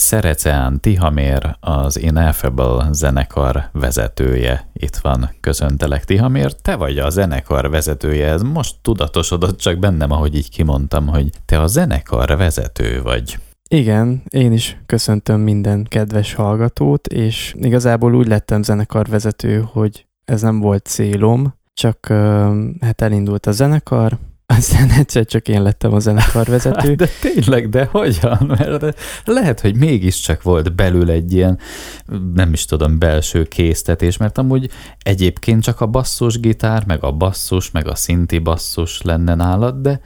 Szereceán Tihamér, az Ineffable zenekar vezetője. Itt van, köszöntelek Tihamér, te vagy a zenekar vezetője, ez most tudatosodott csak bennem, ahogy így kimondtam, hogy te a zenekar vezető vagy. Igen, én is köszöntöm minden kedves hallgatót, és igazából úgy lettem zenekarvezető, hogy ez nem volt célom, csak hát elindult a zenekar, aztán egyszer csak én lettem a zenekarvezető. De tényleg, de hogyan? Mert lehet, hogy mégiscsak volt belül egy ilyen, nem is tudom, belső késztetés, mert amúgy egyébként csak a basszusgitár, meg a basszus, meg a szinti basszus lenne nálad, de,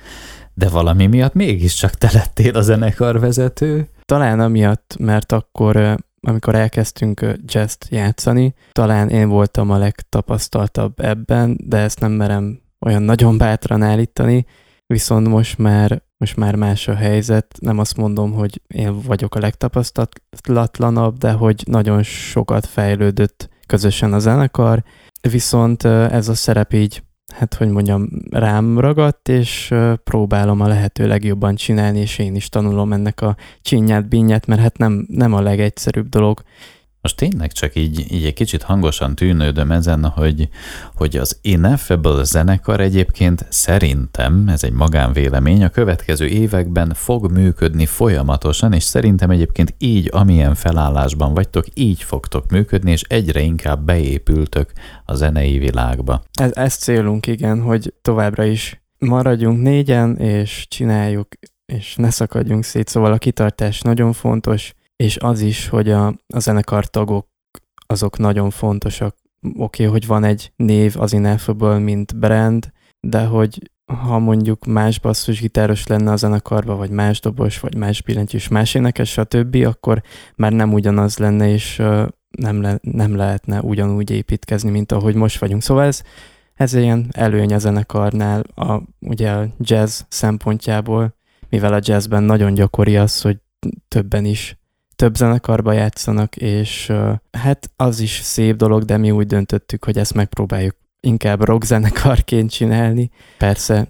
de valami miatt mégiscsak te lettél a zenekarvezető. Talán amiatt, mert akkor amikor elkezdtünk jazz játszani, talán én voltam a legtapasztaltabb ebben, de ezt nem merem olyan nagyon bátran állítani, viszont most már, most már más a helyzet. Nem azt mondom, hogy én vagyok a legtapasztalatlanabb, de hogy nagyon sokat fejlődött közösen a zenekar, viszont ez a szerep így, hát hogy mondjam, rám ragadt, és próbálom a lehető legjobban csinálni, és én is tanulom ennek a csinyát, bínyát, mert hát nem, nem a legegyszerűbb dolog most tényleg csak így, így egy kicsit hangosan tűnődöm ezen, hogy, hogy az Ineffable zenekar egyébként szerintem, ez egy magánvélemény, a következő években fog működni folyamatosan, és szerintem egyébként így, amilyen felállásban vagytok, így fogtok működni, és egyre inkább beépültök a zenei világba. Ez, ez célunk, igen, hogy továbbra is maradjunk négyen, és csináljuk, és ne szakadjunk szét, szóval a kitartás nagyon fontos, és az is, hogy a, a zenekar tagok azok nagyon fontosak. Oké, okay, hogy van egy név az Ineffable, mint brand, de hogy ha mondjuk más basszusgitáros lenne a zenekarban, vagy más dobos, vagy más billentyűs, más énekes, stb., akkor már nem ugyanaz lenne, és nem, le, nem lehetne ugyanúgy építkezni, mint ahogy most vagyunk. Szóval ez, ez ilyen előny a zenekarnál, a, ugye a jazz szempontjából, mivel a jazzben nagyon gyakori az, hogy többen is több zenekarba játszanak, és hát az is szép dolog, de mi úgy döntöttük, hogy ezt megpróbáljuk inkább rock zenekarként csinálni, persze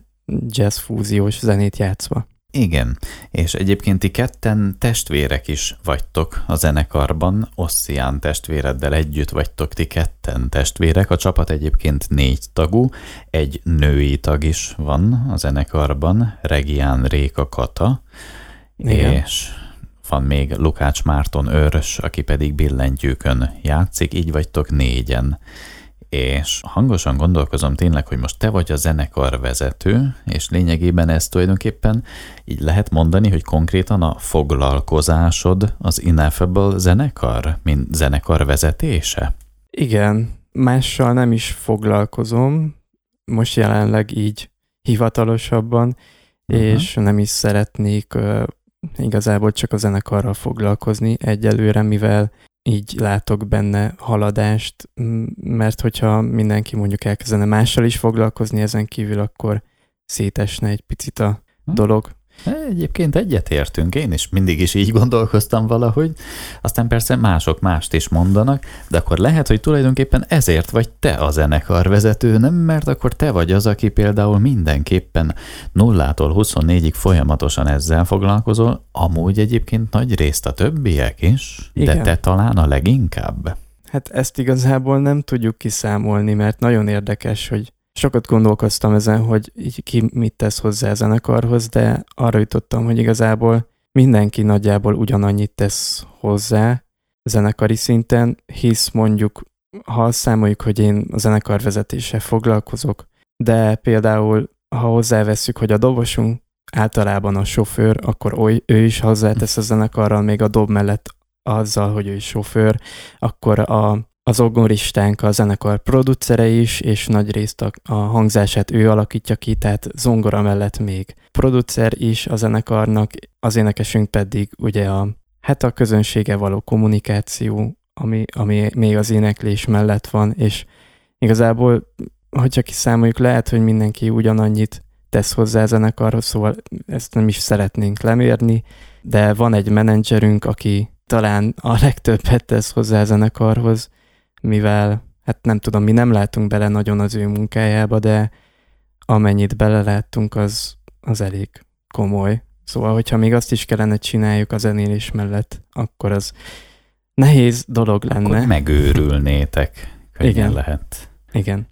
jazz fúziós zenét játszva. Igen, és egyébként ti ketten testvérek is vagytok a zenekarban, Osszián testvéreddel együtt vagytok ti ketten testvérek, a csapat egyébként négy tagú, egy női tag is van a zenekarban, Regián Réka Kata, Igen. és van még Lukács Márton őrös, aki pedig billentyűkön játszik, így vagytok négyen. És hangosan gondolkozom tényleg, hogy most te vagy a zenekar vezető, és lényegében ez tulajdonképpen így lehet mondani, hogy konkrétan a foglalkozásod az Ineffable zenekar, mint zenekar vezetése? Igen, mással nem is foglalkozom, most jelenleg így hivatalosabban, uh-huh. és nem is szeretnék igazából csak a zenekarral foglalkozni egyelőre, mivel így látok benne haladást, mert hogyha mindenki mondjuk elkezdene mással is foglalkozni ezen kívül, akkor szétesne egy picit a hm. dolog. Egyébként egyetértünk, én is mindig is így gondolkoztam valahogy, aztán persze mások mást is mondanak, de akkor lehet, hogy tulajdonképpen ezért vagy te a zenekar vezető, nem mert akkor te vagy az, aki például mindenképpen nullától 24-ig folyamatosan ezzel foglalkozol, amúgy egyébként nagy részt a többiek is, Igen. de te talán a leginkább. Hát ezt igazából nem tudjuk kiszámolni, mert nagyon érdekes, hogy Sokat gondolkoztam ezen, hogy így ki mit tesz hozzá a zenekarhoz, de arra jutottam, hogy igazából mindenki nagyjából ugyanannyit tesz hozzá zenekari szinten, hisz mondjuk, ha számoljuk, hogy én a zenekar vezetéssel foglalkozok, de például, ha hozzáveszünk, hogy a dobosunk általában a sofőr, akkor oly, ő is hozzátesz a zenekarral, még a dob mellett azzal, hogy ő is sofőr, akkor a az ogoristánk a zenekar producere is, és nagy részt a, a hangzását ő alakítja ki, tehát zongora mellett még producer is a zenekarnak, az énekesünk pedig ugye a, hát a közönsége való kommunikáció, ami, ami még az éneklés mellett van, és igazából, hogyha kiszámoljuk, lehet, hogy mindenki ugyanannyit tesz hozzá a zenekarhoz, szóval ezt nem is szeretnénk lemérni, de van egy menedzserünk, aki talán a legtöbbet tesz hozzá a zenekarhoz, mivel hát nem tudom, mi nem látunk bele nagyon az ő munkájába, de amennyit beleláttunk, az, az elég komoly. Szóval, hogyha még azt is kellene csináljuk a zenélés mellett, akkor az nehéz dolog lenne. Akkor megőrülnétek. Könnyen Igen. lehet. Igen.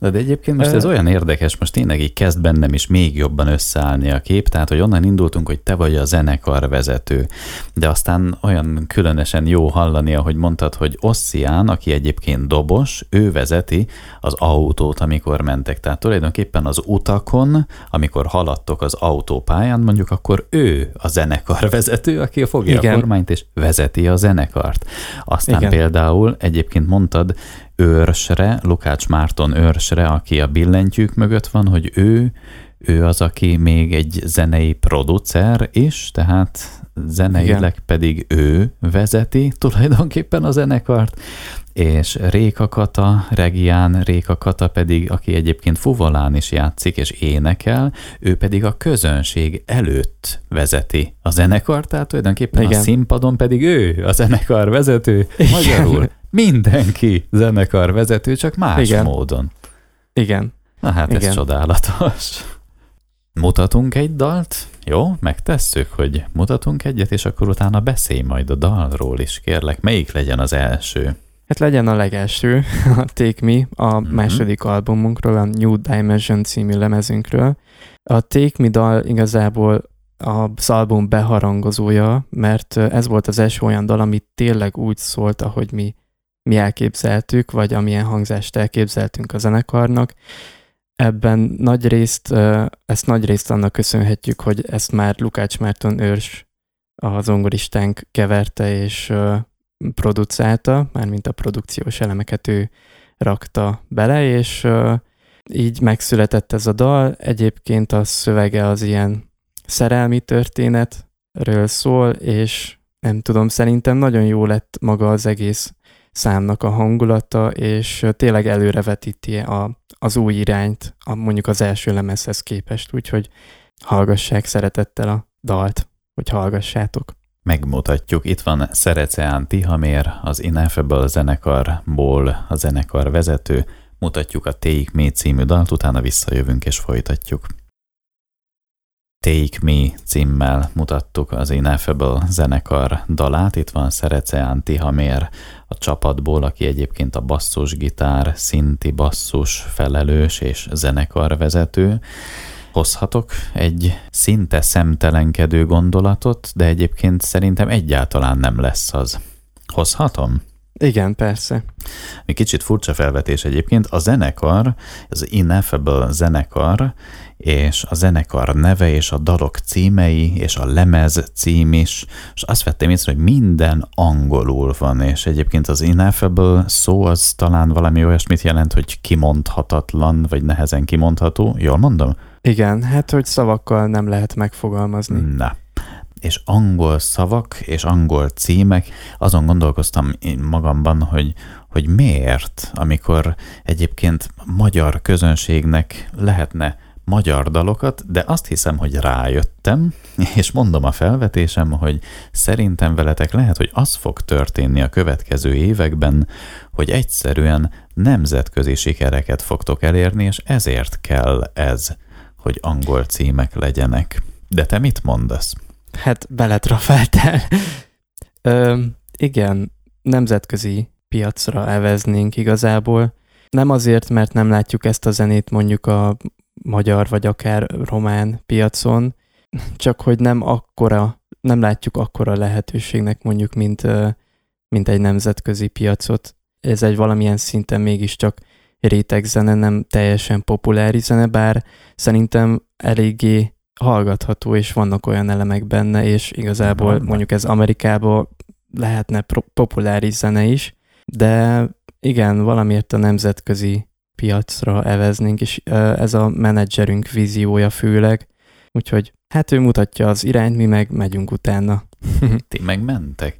De, de egyébként most ez olyan érdekes, most tényleg így kezd bennem is még jobban összeállni a kép, tehát hogy onnan indultunk, hogy te vagy a zenekar vezető, de aztán olyan különösen jó hallani, ahogy mondtad, hogy Ossian, aki egyébként dobos, ő vezeti az autót, amikor mentek. Tehát tulajdonképpen az utakon, amikor haladtok az autópályán, mondjuk akkor ő a zenekar vezető, aki fogja Igen. a kormányt és vezeti a zenekart. Aztán Igen. például egyébként mondtad, őrsre, Lukács Márton őrsre, aki a billentyűk mögött van, hogy ő, ő az, aki még egy zenei producer is, tehát zeneileg Igen. pedig ő vezeti tulajdonképpen a zenekart, és Réka Kata, Regián Réka Kata pedig, aki egyébként fuvolán is játszik és énekel, ő pedig a közönség előtt vezeti a zenekart, tehát tulajdonképpen Igen. a színpadon pedig ő a zenekar vezető, magyarul mindenki zenekar vezető, csak más Igen. módon. Igen. Na hát ez Igen. csodálatos. Mutatunk egy dalt? Jó, megtesszük, hogy mutatunk egyet, és akkor utána beszélj majd a dalról is, kérlek. Melyik legyen az első? Hát legyen a legelső, a Take Me, a Mhm. második albumunkról, a New Dimension című lemezünkről. A Take Me dal igazából az album beharangozója, mert ez volt az első olyan dal, ami tényleg úgy szólt, ahogy mi, mi elképzeltük, vagy amilyen hangzást elképzeltünk a zenekarnak. Ebben nagy részt, ezt nagy részt annak köszönhetjük, hogy ezt már Lukács Márton őrs, a zongoristánk keverte és producálta, mármint a produkciós elemeket ő rakta bele, és így megszületett ez a dal. Egyébként a szövege az ilyen szerelmi történetről szól, és nem tudom, szerintem nagyon jó lett maga az egész számnak a hangulata, és tényleg előrevetíti a, az új irányt, a, mondjuk az első lemezhez képest, úgyhogy hallgassák szeretettel a dalt, hogy hallgassátok. Megmutatjuk. Itt van Szereceán Tihamér, az Ineffable zenekarból a zenekar vezető. Mutatjuk a Take Me című dalt, utána visszajövünk és folytatjuk. Take Me címmel mutattuk az Ineffable zenekar dalát. Itt van Szereceán Tihamér a csapatból, aki egyébként a basszusgitár, szinti basszus felelős és zenekarvezető hozhatok egy szinte szemtelenkedő gondolatot, de egyébként szerintem egyáltalán nem lesz az. Hozhatom? Igen, persze. Mi kicsit furcsa felvetés egyébként. A zenekar, az Ineffable zenekar, és a zenekar neve, és a dalok címei, és a lemez cím is, és azt vettem észre, hogy minden angolul van, és egyébként az Ineffable szó az talán valami olyasmit jelent, hogy kimondhatatlan, vagy nehezen kimondható. Jól mondom? Igen, hát hogy szavakkal nem lehet megfogalmazni. Na. És angol szavak és angol címek, azon gondolkoztam én magamban, hogy, hogy miért, amikor egyébként magyar közönségnek lehetne magyar dalokat, de azt hiszem, hogy rájöttem, és mondom a felvetésem, hogy szerintem veletek lehet, hogy az fog történni a következő években, hogy egyszerűen nemzetközi sikereket fogtok elérni, és ezért kell ez, hogy angol címek legyenek. De te mit mondasz? Hát beletrafáltál. Ö, igen, nemzetközi piacra elveznénk igazából. Nem azért, mert nem látjuk ezt a zenét mondjuk a magyar vagy akár román piacon, csak hogy nem akkora, nem látjuk akkora lehetőségnek mondjuk, mint, mint egy nemzetközi piacot. Ez egy valamilyen szinten mégiscsak rétegzene, nem teljesen populáris zene, bár szerintem eléggé hallgatható, és vannak olyan elemek benne, és igazából Vannak. mondjuk ez Amerikában lehetne populáris zene is, de igen, valamiért a nemzetközi piacra eveznénk, és ez a menedzserünk víziója főleg, úgyhogy hát ő mutatja az irányt, mi meg megyünk utána. Ti megmentek?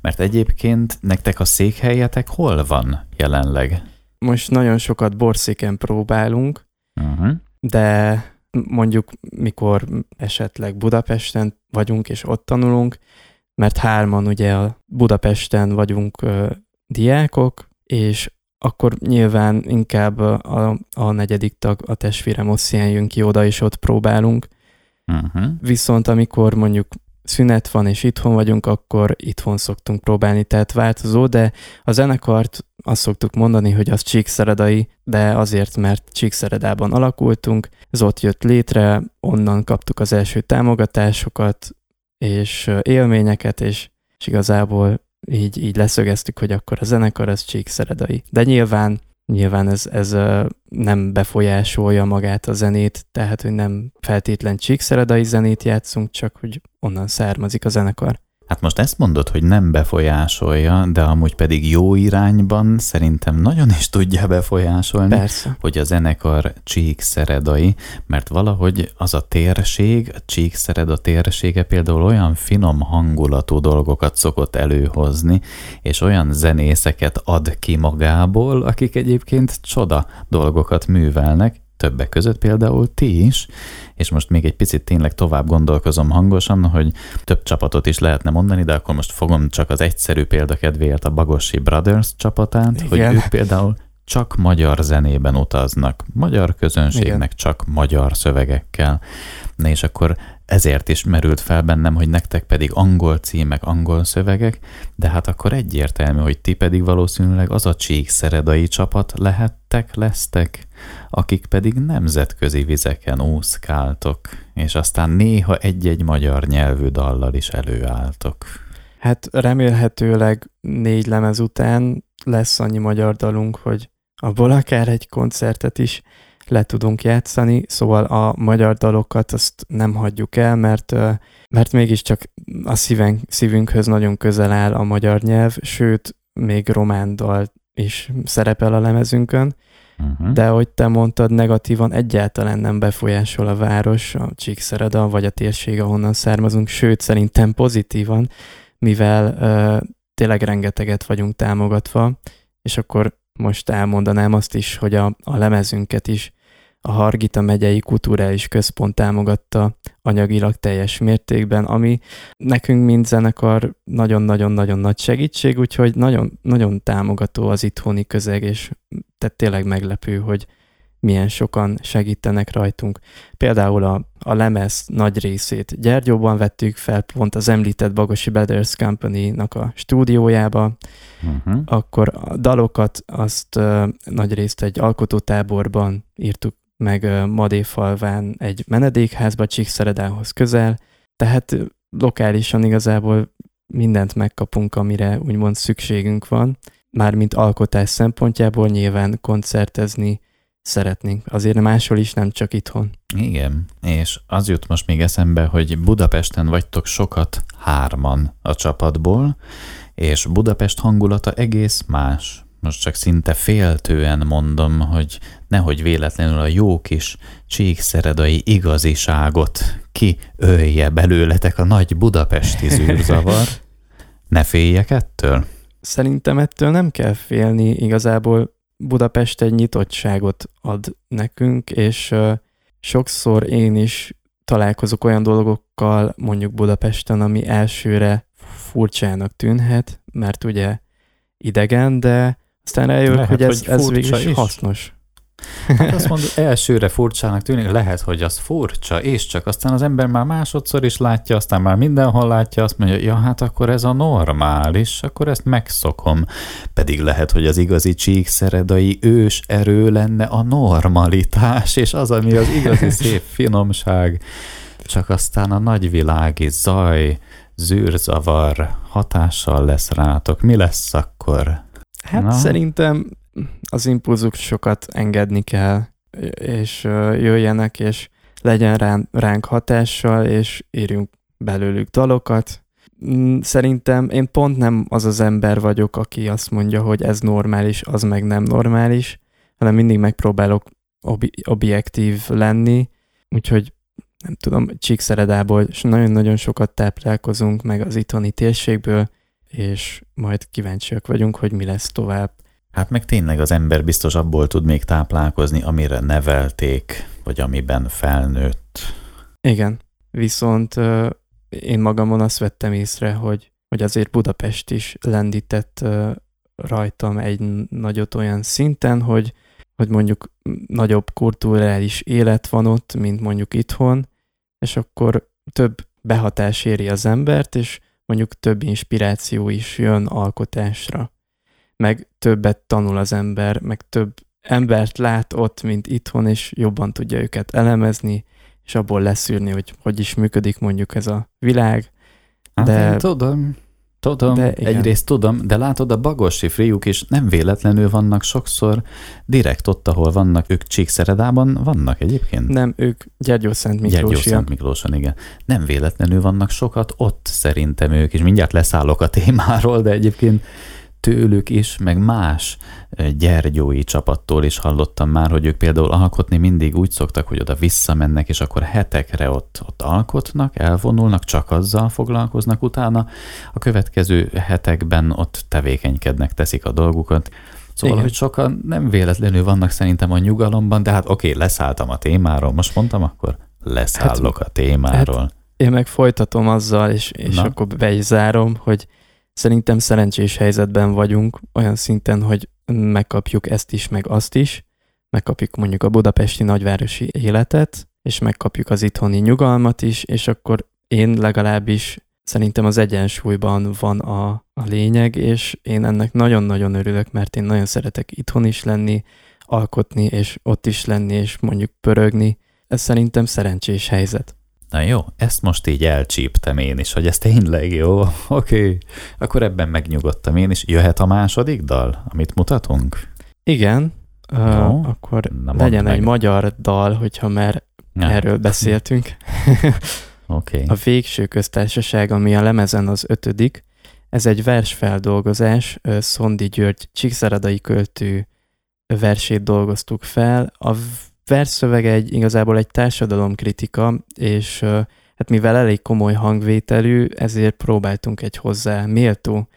Mert egyébként nektek a székhelyetek hol van jelenleg? Most nagyon sokat borszéken próbálunk, Uh-huh. de mondjuk mikor esetleg Budapesten vagyunk és ott tanulunk, mert hárman ugye a Budapesten vagyunk ö, diákok, és akkor nyilván inkább a, a negyedik tag, a testvérem Osszián jön ki oda, és ott próbálunk, Uh-huh. Viszont amikor mondjuk szünet van és itthon vagyunk, akkor itthon szoktunk próbálni, tehát változó, de a zenekart azt szoktuk mondani, hogy az Csíkszeredai, de azért, mert Csíkszeredában alakultunk, ez ott jött létre, onnan kaptuk az első támogatásokat és élményeket, és, és igazából így, így leszögeztük, hogy akkor a zenekar az Csíkszeredai. De nyilván Nyilván ez, ez nem befolyásolja magát a zenét, tehát hogy nem feltétlen csíkszeredai zenét játszunk, csak hogy onnan származik a zenekar. Hát most ezt mondod, hogy nem befolyásolja, de amúgy pedig jó irányban szerintem nagyon is tudja befolyásolni, Persze. hogy a zenekar csíkszeredai, mert valahogy az a térség, a csíkszereda térsége például olyan finom hangulatú dolgokat szokott előhozni, és olyan zenészeket ad ki magából, akik egyébként csoda dolgokat művelnek, többek között például ti is, és most még egy picit tényleg tovább gondolkozom hangosan, hogy több csapatot is lehetne mondani, de akkor most fogom csak az egyszerű példa kedvéért a Bagosi Brothers csapatát, Igen. hogy ők például csak magyar zenében utaznak, magyar közönségnek Igen. csak magyar szövegekkel. Na és akkor ezért is merült fel bennem, hogy nektek pedig angol címek, angol szövegek, de hát akkor egyértelmű, hogy ti pedig valószínűleg az a csíkszeredai csapat lehettek, lesztek, akik pedig nemzetközi vizeken úszkáltok, és aztán néha egy-egy magyar nyelvű dallal is előálltok. Hát remélhetőleg négy lemez után lesz annyi magyar dalunk, hogy abból akár egy koncertet is le tudunk játszani, szóval a magyar dalokat azt nem hagyjuk el, mert, mert mégiscsak a szíven, szívünkhöz nagyon közel áll a magyar nyelv, sőt, még román dal is szerepel a lemezünkön, uh-huh. de ahogy te mondtad, negatívan egyáltalán nem befolyásol a város, a Csíkszereda vagy a térség, ahonnan származunk, sőt, szerintem pozitívan, mivel uh, tényleg rengeteget vagyunk támogatva, és akkor most elmondanám azt is, hogy a, a lemezünket is a Hargita megyei kulturális központ támogatta anyagilag teljes mértékben, ami nekünk, mint zenekar, nagyon-nagyon-nagyon nagy segítség, úgyhogy nagyon, nagyon támogató az itthoni közeg, és tehát tényleg meglepő, hogy milyen sokan segítenek rajtunk. Például a, a lemez nagy részét Gyergyóban vettük fel, pont az említett Bagosi Brothers Company-nak a stúdiójába, uh-huh. akkor a dalokat azt uh, nagy részt egy alkotótáborban írtuk meg Madéfalván egy menedékházba, Csíkszeredához közel, tehát lokálisan igazából mindent megkapunk, amire úgymond szükségünk van, mármint alkotás szempontjából nyilván koncertezni szeretnénk. Azért máshol is, nem csak itthon. Igen, és az jut most még eszembe, hogy Budapesten vagytok sokat hárman a csapatból, és Budapest hangulata egész más, most csak szinte féltően mondom, hogy nehogy véletlenül a jó kis csíkszeredai igaziságot kiölje belőletek a nagy budapesti zűrzavar. Ne féljek ettől? Szerintem ettől nem kell félni, igazából Budapest egy nyitottságot ad nekünk, és sokszor én is találkozok olyan dolgokkal mondjuk Budapesten, ami elsőre furcsának tűnhet, mert ugye idegen, de aztán rájövök, lehet, hogy ez, hogy ez végül is hasznos. Hát azt mondod, elsőre furcsának tűnik, lehet, hogy az furcsa, és csak aztán az ember már másodszor is látja, aztán már mindenhol látja, azt mondja, ja, hát akkor ez a normális, akkor ezt megszokom. Pedig lehet, hogy az igazi csíkszeredai ős erő lenne a normalitás, és az, ami az igazi szép finomság, csak aztán a nagyvilági zaj, zűrzavar hatással lesz rátok. Mi lesz akkor? Hát Na. szerintem az impulzusokat engedni kell, és jöjjenek, és legyen rán, ránk hatással, és írjunk belőlük dalokat. Mm, szerintem én pont nem az az ember vagyok, aki azt mondja, hogy ez normális, az meg nem normális, hanem mindig megpróbálok ob- objektív lenni, úgyhogy nem tudom, Csíkszeredából és nagyon-nagyon sokat táplálkozunk, meg az itthoni térségből, és majd kíváncsiak vagyunk, hogy mi lesz tovább. Hát meg tényleg az ember biztos abból tud még táplálkozni, amire nevelték, vagy amiben felnőtt. Igen, viszont én magamon azt vettem észre, hogy, hogy azért Budapest is lendített rajtam egy nagyot olyan szinten, hogy, hogy mondjuk nagyobb kulturális élet van ott, mint mondjuk itthon, és akkor több behatás éri az embert, és mondjuk több inspiráció is jön alkotásra. Meg többet tanul az ember, meg több embert lát ott, mint itthon, és jobban tudja őket elemezni, és abból leszűrni, hogy hogy is működik mondjuk ez a világ. Hát de... én tudom, tudom, de egyrészt tudom, de látod, a bagosi friuk is nem véletlenül vannak sokszor direkt ott, ahol vannak, ők Csíkszeredában vannak egyébként? Nem, ők Gyergyó Szent Miklósiak. Miklóson, igen. Nem véletlenül vannak sokat ott szerintem ők, és mindjárt leszállok a témáról, de egyébként tőlük is, meg más gyergyói csapattól is hallottam már, hogy ők például alkotni mindig úgy szoktak, hogy oda visszamennek, és akkor hetekre ott, ott alkotnak, elvonulnak, csak azzal foglalkoznak, utána a következő hetekben ott tevékenykednek, teszik a dolgukat. Szóval, Igen. hogy sokan nem véletlenül vannak szerintem a nyugalomban, de hát oké, leszálltam a témáról, most mondtam, akkor leszállok hát, a témáról. Hát én meg folytatom azzal, és, és akkor be is zárom, hogy Szerintem szerencsés helyzetben vagyunk, olyan szinten, hogy megkapjuk ezt is, meg azt is, megkapjuk mondjuk a budapesti nagyvárosi életet, és megkapjuk az itthoni nyugalmat is, és akkor én legalábbis szerintem az egyensúlyban van a, a lényeg, és én ennek nagyon-nagyon örülök, mert én nagyon szeretek itthon is lenni, alkotni, és ott is lenni, és mondjuk pörögni. Ez szerintem szerencsés helyzet. Na jó, ezt most így elcsíptem én is, hogy ez tényleg jó. Oké, okay. akkor ebben megnyugodtam én is. Jöhet a második dal, amit mutatunk? Igen, uh, akkor Na, legyen meg. egy magyar dal, hogyha már ja. erről beszéltünk. okay. A Végső Köztársaság, ami a lemezen az ötödik, ez egy versfeldolgozás, Szondi György Csíkszeredai költő versét dolgoztuk fel. A versszövege egy, igazából egy társadalomkritika, és hát mivel elég komoly hangvételű, ezért próbáltunk egy hozzá méltó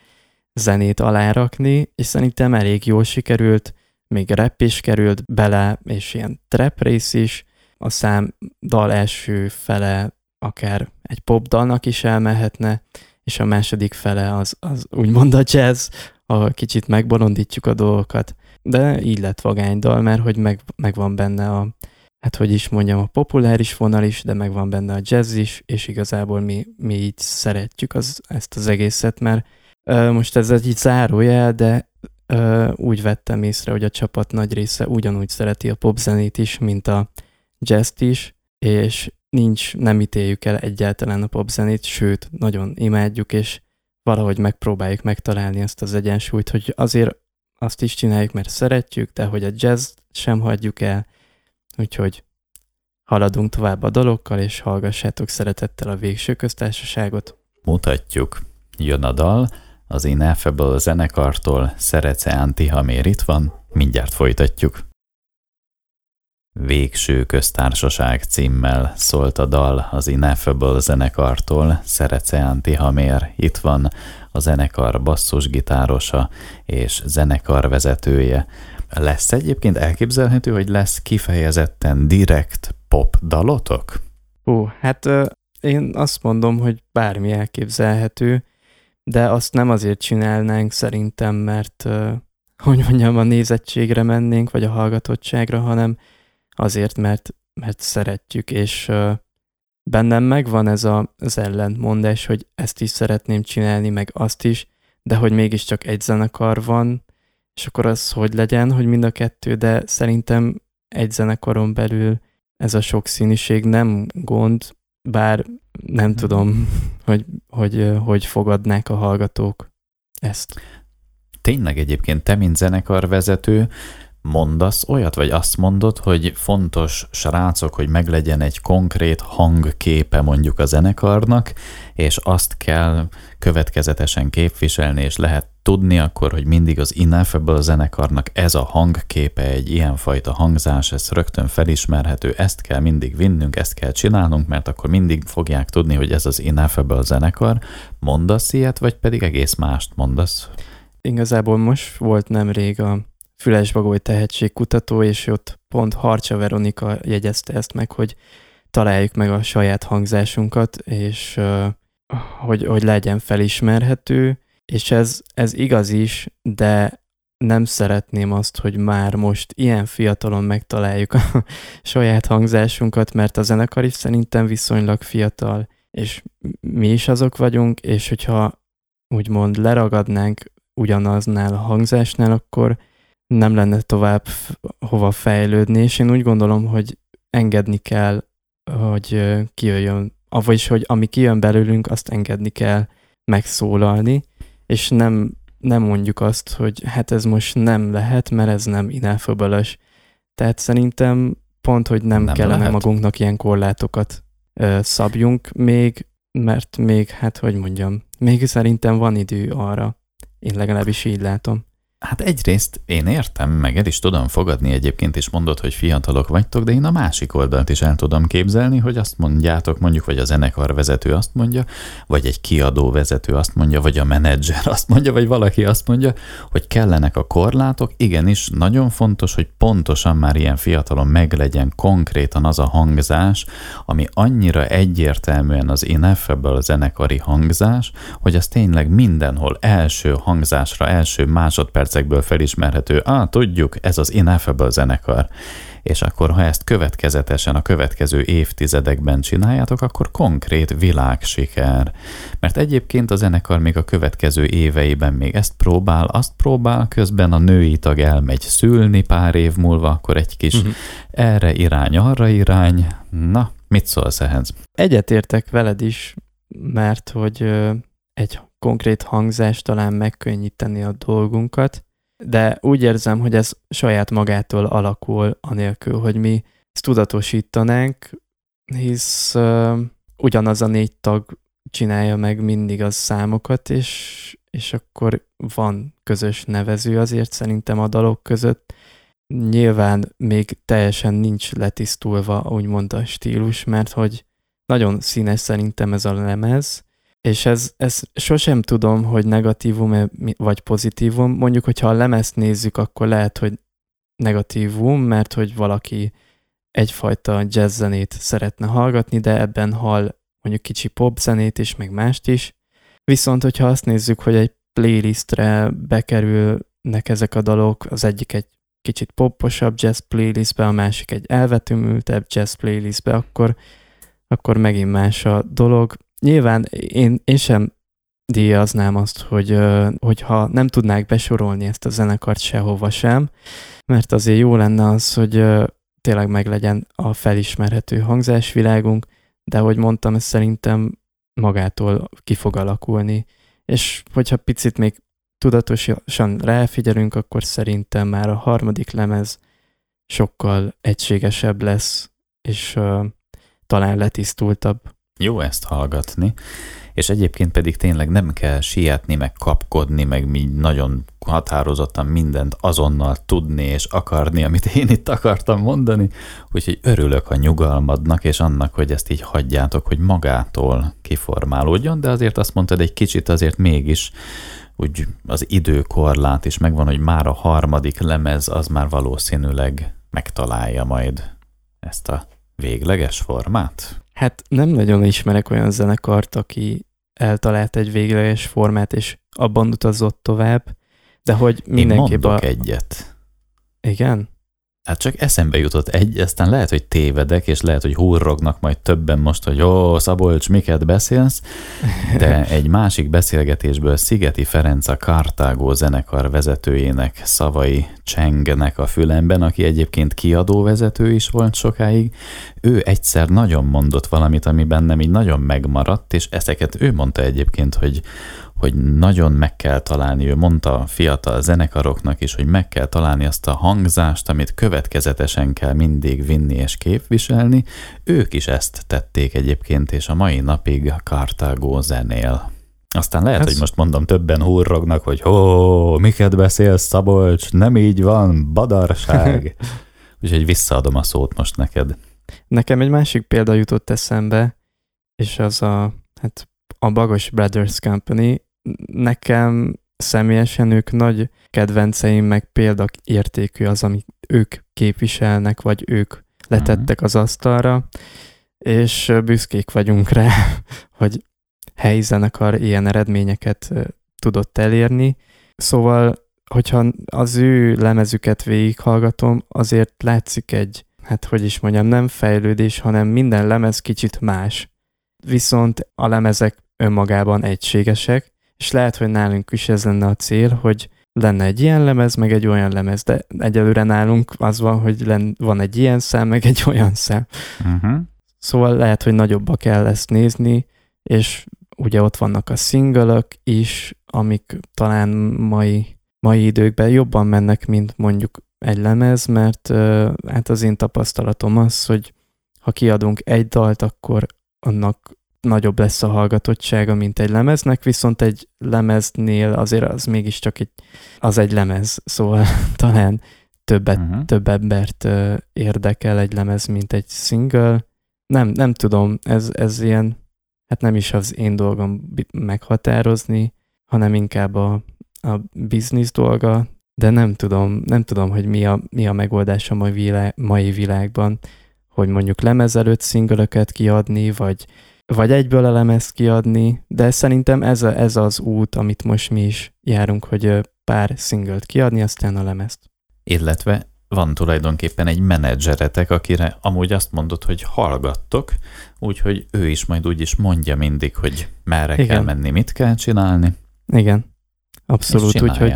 zenét alárakni, és szerintem elég jól sikerült, még rap is került bele, és ilyen trap rész is. A szám dal első fele akár egy popdalnak is elmehetne, és a második fele az, az úgymond a jazz, ahol kicsit megbolondítjuk a dolgokat de így lett vagánydal, mert hogy meg, meg van benne a, hát hogy is mondjam, a populáris vonal is, de meg van benne a jazz is, és igazából mi, mi így szeretjük az, ezt az egészet, mert uh, most ez egy zárójel, de uh, úgy vettem észre, hogy a csapat nagy része ugyanúgy szereti a popzenét is, mint a jazz is, és nincs, nem ítéljük el egyáltalán a popzenét, sőt, nagyon imádjuk, és valahogy megpróbáljuk megtalálni ezt az egyensúlyt, hogy azért azt is csináljuk, mert szeretjük, de hogy a jazz sem hagyjuk el, úgyhogy haladunk tovább a dalokkal, és hallgassátok szeretettel a végső köztársaságot. Mutatjuk. Jön a dal, az Ineffable zenekartól Szerece Antihamér itt van, mindjárt folytatjuk. Végső köztársaság címmel szólt a dal az Ineffable zenekartól, Szerece Antihamér itt van, a zenekar basszusgitárosa és zenekar vezetője. Lesz egyébként elképzelhető, hogy lesz kifejezetten direkt pop dalotok? Ó, hát én azt mondom, hogy bármi elképzelhető, de azt nem azért csinálnánk szerintem, mert hogy mondjam, a nézettségre mennénk, vagy a hallgatottságra, hanem azért, mert, mert szeretjük, és bennem megvan ez a, az ellentmondás, hogy ezt is szeretném csinálni, meg azt is, de hogy mégiscsak egy zenekar van, és akkor az hogy legyen, hogy mind a kettő, de szerintem egy zenekaron belül ez a sokszínűség nem gond, bár nem tudom, hogy hogy, hogy fogadnák a hallgatók ezt. Tényleg egyébként te, mint zenekarvezető, mondasz olyat, vagy azt mondod, hogy fontos srácok, hogy meglegyen egy konkrét hangképe mondjuk a zenekarnak, és azt kell következetesen képviselni, és lehet tudni akkor, hogy mindig az Ineffable zenekarnak ez a hangképe, egy ilyenfajta hangzás, ez rögtön felismerhető, ezt kell mindig vinnünk, ezt kell csinálnunk, mert akkor mindig fogják tudni, hogy ez az Ineffable zenekar. Mondasz ilyet, vagy pedig egész mást mondasz? Igazából most volt nemrég a Fülesbagoly tehetségkutató, és ott pont Harcsa Veronika jegyezte ezt meg, hogy találjuk meg a saját hangzásunkat, és hogy, hogy legyen felismerhető, és ez, ez igaz is, de nem szeretném azt, hogy már most ilyen fiatalon megtaláljuk a saját hangzásunkat, mert a zenekar is szerintem viszonylag fiatal, és mi is azok vagyunk, és hogyha úgymond leragadnánk ugyanaznál a hangzásnál, akkor nem lenne tovább hova fejlődni, és én úgy gondolom, hogy engedni kell, hogy kijöjjön, vagyis, hogy ami kijön belőlünk, azt engedni kell megszólalni, és nem, nem mondjuk azt, hogy hát ez most nem lehet, mert ez nem ineffable Tehát szerintem pont, hogy nem, nem kellene lehet. magunknak ilyen korlátokat ö, szabjunk még, mert még, hát hogy mondjam, még szerintem van idő arra. Én legalábbis így látom. Hát egyrészt én értem, meg el is tudom fogadni egyébként, is mondod, hogy fiatalok vagytok, de én a másik oldalt is el tudom képzelni, hogy azt mondjátok, mondjuk, vagy a zenekar vezető azt mondja, vagy egy kiadó vezető azt mondja, vagy a menedzser azt mondja, vagy valaki azt mondja, hogy kellenek a korlátok. Igenis, nagyon fontos, hogy pontosan már ilyen fiatalon meglegyen konkrétan az a hangzás, ami annyira egyértelműen az ineffable a zenekari hangzás, hogy az tényleg mindenhol első hangzásra, első másodperc percekből felismerhető, ah, tudjuk, ez az Ineffable zenekar. És akkor, ha ezt következetesen a következő évtizedekben csináljátok, akkor konkrét világsiker. Mert egyébként a zenekar még a következő éveiben még ezt próbál, azt próbál, közben a női tag elmegy szülni pár év múlva, akkor egy kis uh-huh. erre irány, arra irány. Na, mit szólsz ehhez? Egyetértek veled is, mert hogy egy konkrét hangzás talán megkönnyíteni a dolgunkat, de úgy érzem, hogy ez saját magától alakul, anélkül, hogy mi ezt tudatosítanánk, hisz uh, ugyanaz a négy tag csinálja meg mindig az számokat, és, és akkor van közös nevező azért szerintem a dalok között. Nyilván még teljesen nincs letisztulva, úgymond a stílus, mert hogy nagyon színes szerintem ez a lemez, és ez, ez sosem tudom, hogy negatívum vagy pozitívum. Mondjuk, hogyha a lemezt nézzük, akkor lehet, hogy negatívum, mert hogy valaki egyfajta jazz zenét szeretne hallgatni, de ebben hall mondjuk kicsi pop zenét is, meg mást is. Viszont, hogyha azt nézzük, hogy egy playlistre bekerülnek ezek a dalok, az egyik egy kicsit poposabb jazz playlistbe, a másik egy elvetümültebb jazz playlistbe, akkor, akkor megint más a dolog. Nyilván én, én sem díjaznám azt, hogy hogyha nem tudnák besorolni ezt a zenekart sehova sem, mert azért jó lenne az, hogy tényleg meglegyen a felismerhető hangzásvilágunk, de ahogy mondtam, ez szerintem magától ki fog alakulni, és hogyha picit még tudatosan ráfigyelünk, akkor szerintem már a harmadik lemez sokkal egységesebb lesz, és uh, talán letisztultabb. Jó ezt hallgatni, és egyébként pedig tényleg nem kell sietni, meg kapkodni, meg mi nagyon határozottan mindent azonnal tudni és akarni, amit én itt akartam mondani, úgyhogy örülök a nyugalmadnak és annak, hogy ezt így hagyjátok, hogy magától kiformálódjon, de azért azt mondtad egy kicsit azért mégis úgy az időkorlát is megvan, hogy már a harmadik lemez az már valószínűleg megtalálja majd ezt a végleges formát? Hát nem nagyon ismerek olyan zenekart, aki eltalált egy végleges formát, és abban utazott tovább, de hogy mindenképp Én mondok a... egyet. Igen? Hát csak eszembe jutott egy, aztán lehet, hogy tévedek, és lehet, hogy hurrognak majd többen most, hogy ó, Szabolcs, miket beszélsz, de egy másik beszélgetésből Szigeti Ferenc a Kartágó zenekar vezetőjének szavai csengenek a fülemben, aki egyébként kiadó vezető is volt sokáig. Ő egyszer nagyon mondott valamit, ami bennem így nagyon megmaradt, és ezeket ő mondta egyébként, hogy hogy nagyon meg kell találni, ő mondta a fiatal zenekaroknak is, hogy meg kell találni azt a hangzást, amit következetesen kell mindig vinni és képviselni. Ők is ezt tették egyébként, és a mai napig a Cartago zenél. Aztán lehet, Ez... hogy most mondom, többen hurrognak, hogy ó, miket beszélsz, Szabolcs, nem így van, badarság. Úgyhogy visszaadom a szót most neked. Nekem egy másik példa jutott eszembe, és az a, hát a Bagos Brothers Company, nekem személyesen ők nagy kedvenceim, meg példaértékű az, amit ők képviselnek, vagy ők letettek az asztalra, és büszkék vagyunk rá, hogy helyi zenekar ilyen eredményeket tudott elérni. Szóval hogyha az ő lemezüket végighallgatom, azért látszik egy, hát hogy is mondjam, nem fejlődés, hanem minden lemez kicsit más. Viszont a lemezek önmagában egységesek, és lehet, hogy nálunk is ez lenne a cél, hogy lenne egy ilyen lemez, meg egy olyan lemez, de egyelőre nálunk az van, hogy len, van egy ilyen szám, meg egy olyan szám. Uh-huh. Szóval lehet, hogy nagyobba kell ezt nézni, és ugye ott vannak a single is, amik talán mai, mai időkben jobban mennek, mint mondjuk egy lemez, mert hát az én tapasztalatom az, hogy ha kiadunk egy dalt, akkor annak nagyobb lesz a hallgatottsága, mint egy lemeznek, viszont egy lemeznél azért az mégiscsak egy, az egy lemez, szóval talán többet, uh-huh. több embert uh, érdekel egy lemez, mint egy single. Nem, nem tudom, ez, ez ilyen, hát nem is az én dolgom meghatározni, hanem inkább a, a biznisz dolga, de nem tudom, nem tudom, hogy mi a, mi a megoldás a mai, világ, mai világban, hogy mondjuk lemez előtt szingölöket kiadni, vagy vagy egyből elemezt kiadni, de szerintem ez, a, ez az út, amit most mi is járunk, hogy pár szinglet kiadni, aztán a lemezt. Illetve van tulajdonképpen egy menedzseretek, akire amúgy azt mondod, hogy hallgattok, úgyhogy ő is majd úgy is mondja mindig, hogy merre Igen. kell menni, mit kell csinálni. Igen, abszolút, úgyhogy,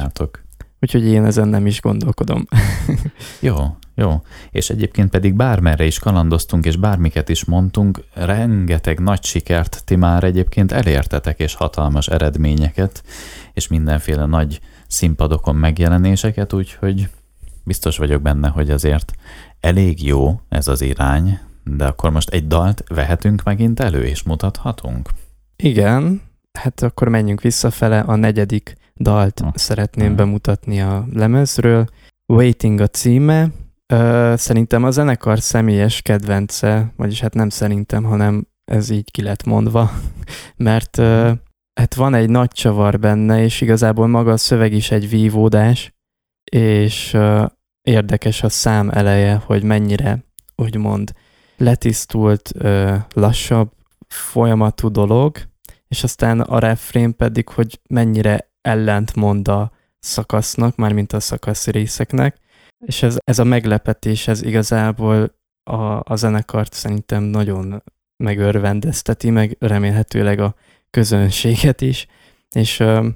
úgyhogy én ezen nem is gondolkodom. Jó, jó. És egyébként pedig bármerre is kalandoztunk, és bármiket is mondtunk, rengeteg nagy sikert ti már egyébként elértetek, és hatalmas eredményeket, és mindenféle nagy színpadokon megjelenéseket, úgyhogy biztos vagyok benne, hogy azért elég jó ez az irány, de akkor most egy dalt vehetünk megint elő, és mutathatunk? Igen, hát akkor menjünk visszafele, a negyedik dalt ha. szeretném ha. bemutatni a lemezről. Waiting a címe, Ö, szerintem a zenekar személyes kedvence, vagyis hát nem szerintem, hanem ez így ki lett mondva, mert ö, hát van egy nagy csavar benne, és igazából maga a szöveg is egy vívódás, és ö, érdekes a szám eleje, hogy mennyire, úgymond, letisztult, ö, lassabb folyamatú dolog, és aztán a refrén pedig, hogy mennyire ellentmond a szakasznak, mármint a szakasz részeknek, és ez, ez a meglepetés, ez igazából a, a zenekart szerintem nagyon megörvendezteti, meg remélhetőleg a közönséget is, és ö,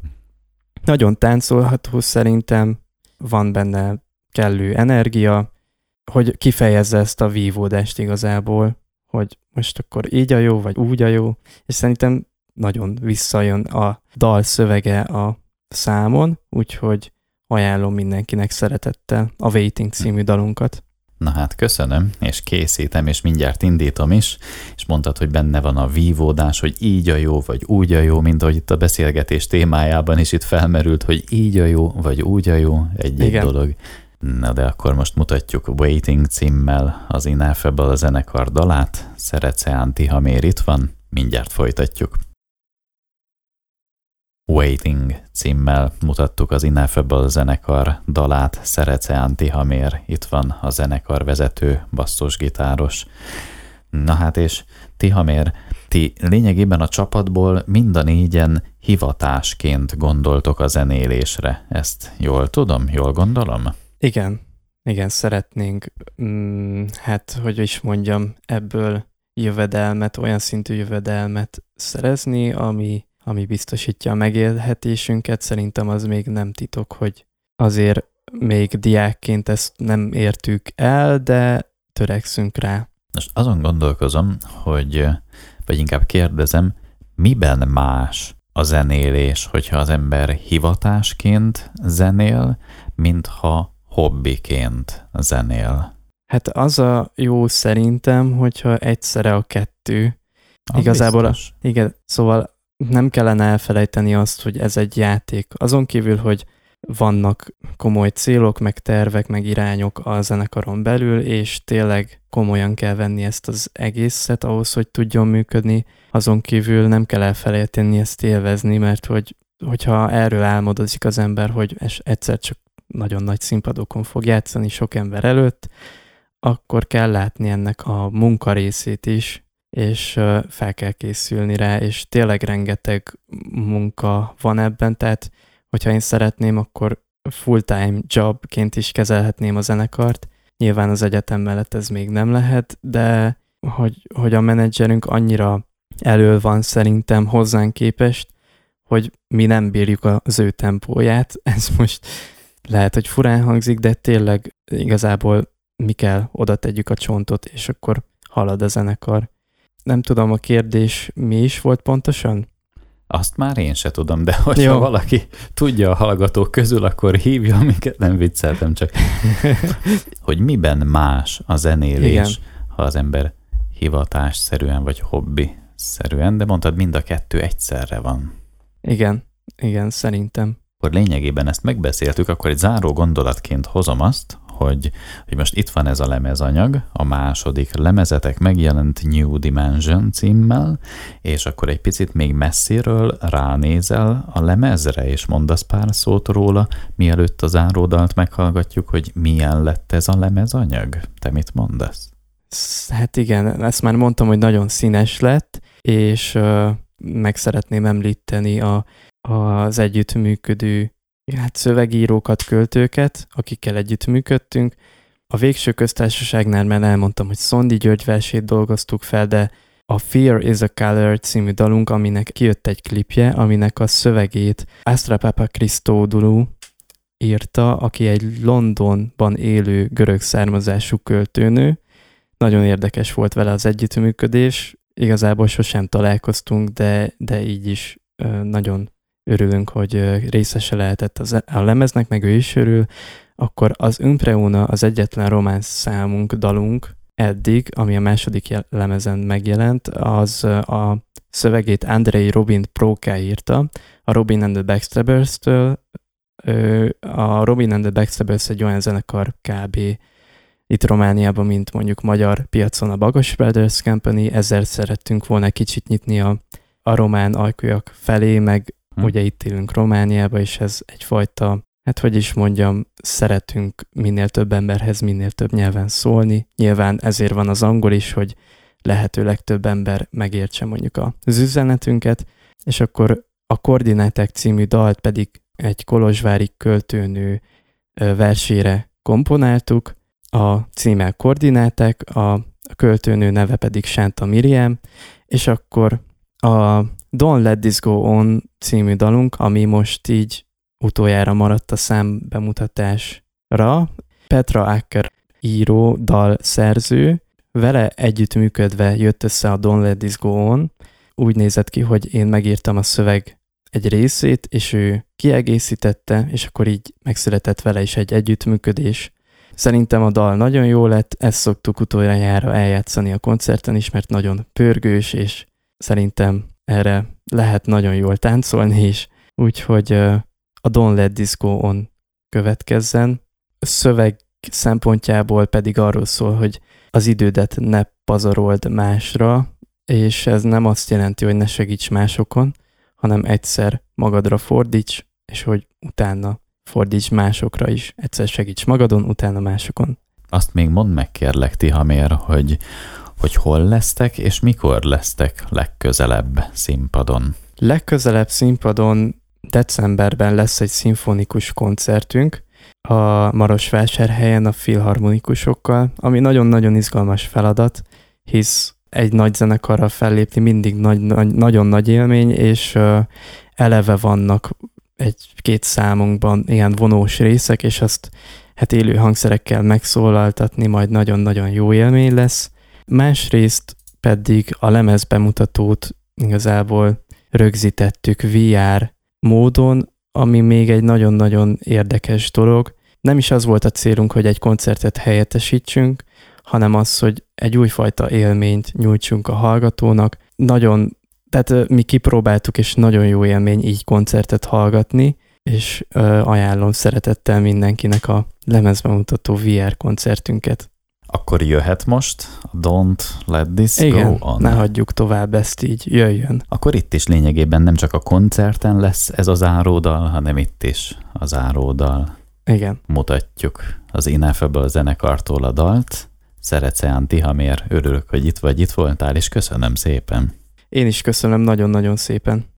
nagyon táncolható szerintem, van benne kellő energia, hogy kifejezze ezt a vívódást igazából, hogy most akkor így a jó, vagy úgy a jó, és szerintem nagyon visszajön a dal szövege a számon, úgyhogy ajánlom mindenkinek szeretettel a Waiting című dalunkat. Na hát köszönöm, és készítem, és mindjárt indítom is, és mondtad, hogy benne van a vívódás, hogy így a jó, vagy úgy a jó, mint ahogy itt a beszélgetés témájában is itt felmerült, hogy így a jó, vagy úgy a jó, egy-egy dolog. Na de akkor most mutatjuk Waiting címmel az Ineffable zenekar dalát. Szeretsz-e Anti, ha miért itt van? Mindjárt folytatjuk. Waiting címmel mutattuk az Ineffable zenekar dalát, Szerece Antihamér, itt van a zenekar vezető, basszusgitáros. Na hát és Tihamér, ti lényegében a csapatból mind a négyen hivatásként gondoltok a zenélésre. Ezt jól tudom, jól gondolom? Igen, igen, szeretnénk, mm, hát hogy is mondjam, ebből jövedelmet, olyan szintű jövedelmet szerezni, ami ami biztosítja a megélhetésünket. Szerintem az még nem titok, hogy azért még diákként ezt nem értük el, de törekszünk rá. Most azon gondolkozom, hogy, vagy inkább kérdezem, miben más a zenélés, hogyha az ember hivatásként zenél, mintha hobbiként zenél? Hát az a jó szerintem, hogyha egyszerre a kettő. Az Igazából, a, igen, szóval nem kellene elfelejteni azt, hogy ez egy játék. Azon kívül, hogy vannak komoly célok, meg tervek, meg irányok a zenekaron belül, és tényleg komolyan kell venni ezt az egészet ahhoz, hogy tudjon működni. Azon kívül nem kell elfelejteni ezt élvezni, mert hogy, hogyha erről álmodozik az ember, hogy egyszer csak nagyon nagy színpadokon fog játszani sok ember előtt, akkor kell látni ennek a munkarészét is, és fel kell készülni rá, és tényleg rengeteg munka van ebben, tehát hogyha én szeretném, akkor full-time jobként is kezelhetném a zenekart. Nyilván az egyetem mellett ez még nem lehet, de hogy, hogy a menedzserünk annyira elől van szerintem hozzánk képest, hogy mi nem bírjuk az ő tempóját. Ez most lehet, hogy furán hangzik, de tényleg igazából mi kell, oda tegyük a csontot, és akkor halad a zenekar. Nem tudom, a kérdés mi is volt pontosan? Azt már én se tudom, de hogyha Jó. valaki tudja a hallgatók közül, akkor hívja, amiket nem vicceltem csak. hogy miben más a zenélés, Igen. ha az ember hivatásszerűen vagy hobbi-szerűen, de mondtad, mind a kettő egyszerre van. Igen, igen, szerintem. Akkor lényegében ezt megbeszéltük, akkor egy záró gondolatként hozom azt, hogy, hogy most itt van ez a lemezanyag, a második lemezetek megjelent New Dimension címmel, és akkor egy picit még messziről ránézel a lemezre, és mondasz pár szót róla, mielőtt az áródalt meghallgatjuk, hogy milyen lett ez a lemezanyag? Te mit mondasz? Hát igen, ezt már mondtam, hogy nagyon színes lett, és meg szeretném említeni a, az együttműködő hát szövegírókat, költőket, akikkel együttműködtünk. A végső köztársaságnál már elmondtam, hogy Szondi György versét dolgoztuk fel, de a Fear is a Color című dalunk, aminek kijött egy klipje, aminek a szövegét Astra Papa Christodoulou írta, aki egy Londonban élő görög származású költőnő. Nagyon érdekes volt vele az együttműködés, igazából sosem találkoztunk, de, de így is nagyon örülünk, hogy részese lehetett az, a lemeznek, meg ő is örül, akkor az Umpreuna az egyetlen román számunk, dalunk eddig, ami a második lemezen megjelent, az a szövegét Andrei Robin Proká írta, a Robin and the Backstabbers-től. A Robin and the Backstabbers egy olyan zenekar kb. itt Romániában, mint mondjuk magyar piacon a Bagos Brothers Company, ezzel szerettünk volna kicsit nyitni a, a román ajkújak felé, meg Hm. Ugye itt élünk Romániában, és ez egyfajta, hát hogy is mondjam, szeretünk minél több emberhez, minél több nyelven szólni. Nyilván ezért van az angol is, hogy lehetőleg több ember megértse mondjuk az üzenetünket, és akkor a Koordinátek című dalt pedig egy kolozsvári költőnő versére komponáltuk, a címe Koordinátek, a költőnő neve pedig Sánta Miriam, és akkor a Don't Let This Go On című dalunk, ami most így utoljára maradt a szám bemutatásra. Petra Acker író, dal szerző, vele együttműködve jött össze a Don't Let This Go On. Úgy nézett ki, hogy én megírtam a szöveg egy részét, és ő kiegészítette, és akkor így megszületett vele is egy együttműködés. Szerintem a dal nagyon jó lett, ezt szoktuk utoljára eljátszani a koncerten is, mert nagyon pörgős, és szerintem erre lehet nagyon jól táncolni is, úgyhogy a Don't Let This Go On következzen. Szöveg szempontjából pedig arról szól, hogy az idődet ne pazarold másra, és ez nem azt jelenti, hogy ne segíts másokon, hanem egyszer magadra fordíts, és hogy utána fordíts másokra is. Egyszer segíts magadon, utána másokon. Azt még mondd meg kérlek, Tihamér, hogy hogy hol lesztek, és mikor lesztek legközelebb színpadon? Legközelebb színpadon decemberben lesz egy szimfonikus koncertünk a Marosvásárhelyen a filharmonikusokkal, ami nagyon-nagyon izgalmas feladat, hisz egy nagy zenekarral fellépni mindig nagy, nagy, nagyon nagy élmény, és uh, eleve vannak egy-két számunkban ilyen vonós részek, és azt hát élő hangszerekkel megszólaltatni majd nagyon-nagyon jó élmény lesz. Másrészt pedig a lemez bemutatót igazából rögzítettük VR módon, ami még egy nagyon-nagyon érdekes dolog. Nem is az volt a célunk, hogy egy koncertet helyettesítsünk, hanem az, hogy egy újfajta élményt nyújtsunk a hallgatónak. Nagyon, tehát mi kipróbáltuk, és nagyon jó élmény így koncertet hallgatni, és ajánlom szeretettel mindenkinek a lemezbemutató VR koncertünket. Akkor jöhet most a Don't Let This Igen, Go On. ne hagyjuk tovább ezt így, jöjjön. Akkor itt is lényegében nem csak a koncerten lesz ez az áródal, hanem itt is az áródal. Igen. Mutatjuk az Ineffable zenekartól a dalt. Szeretsz Tihamér, örülök, hogy itt vagy, itt voltál, és köszönöm szépen. Én is köszönöm nagyon-nagyon szépen.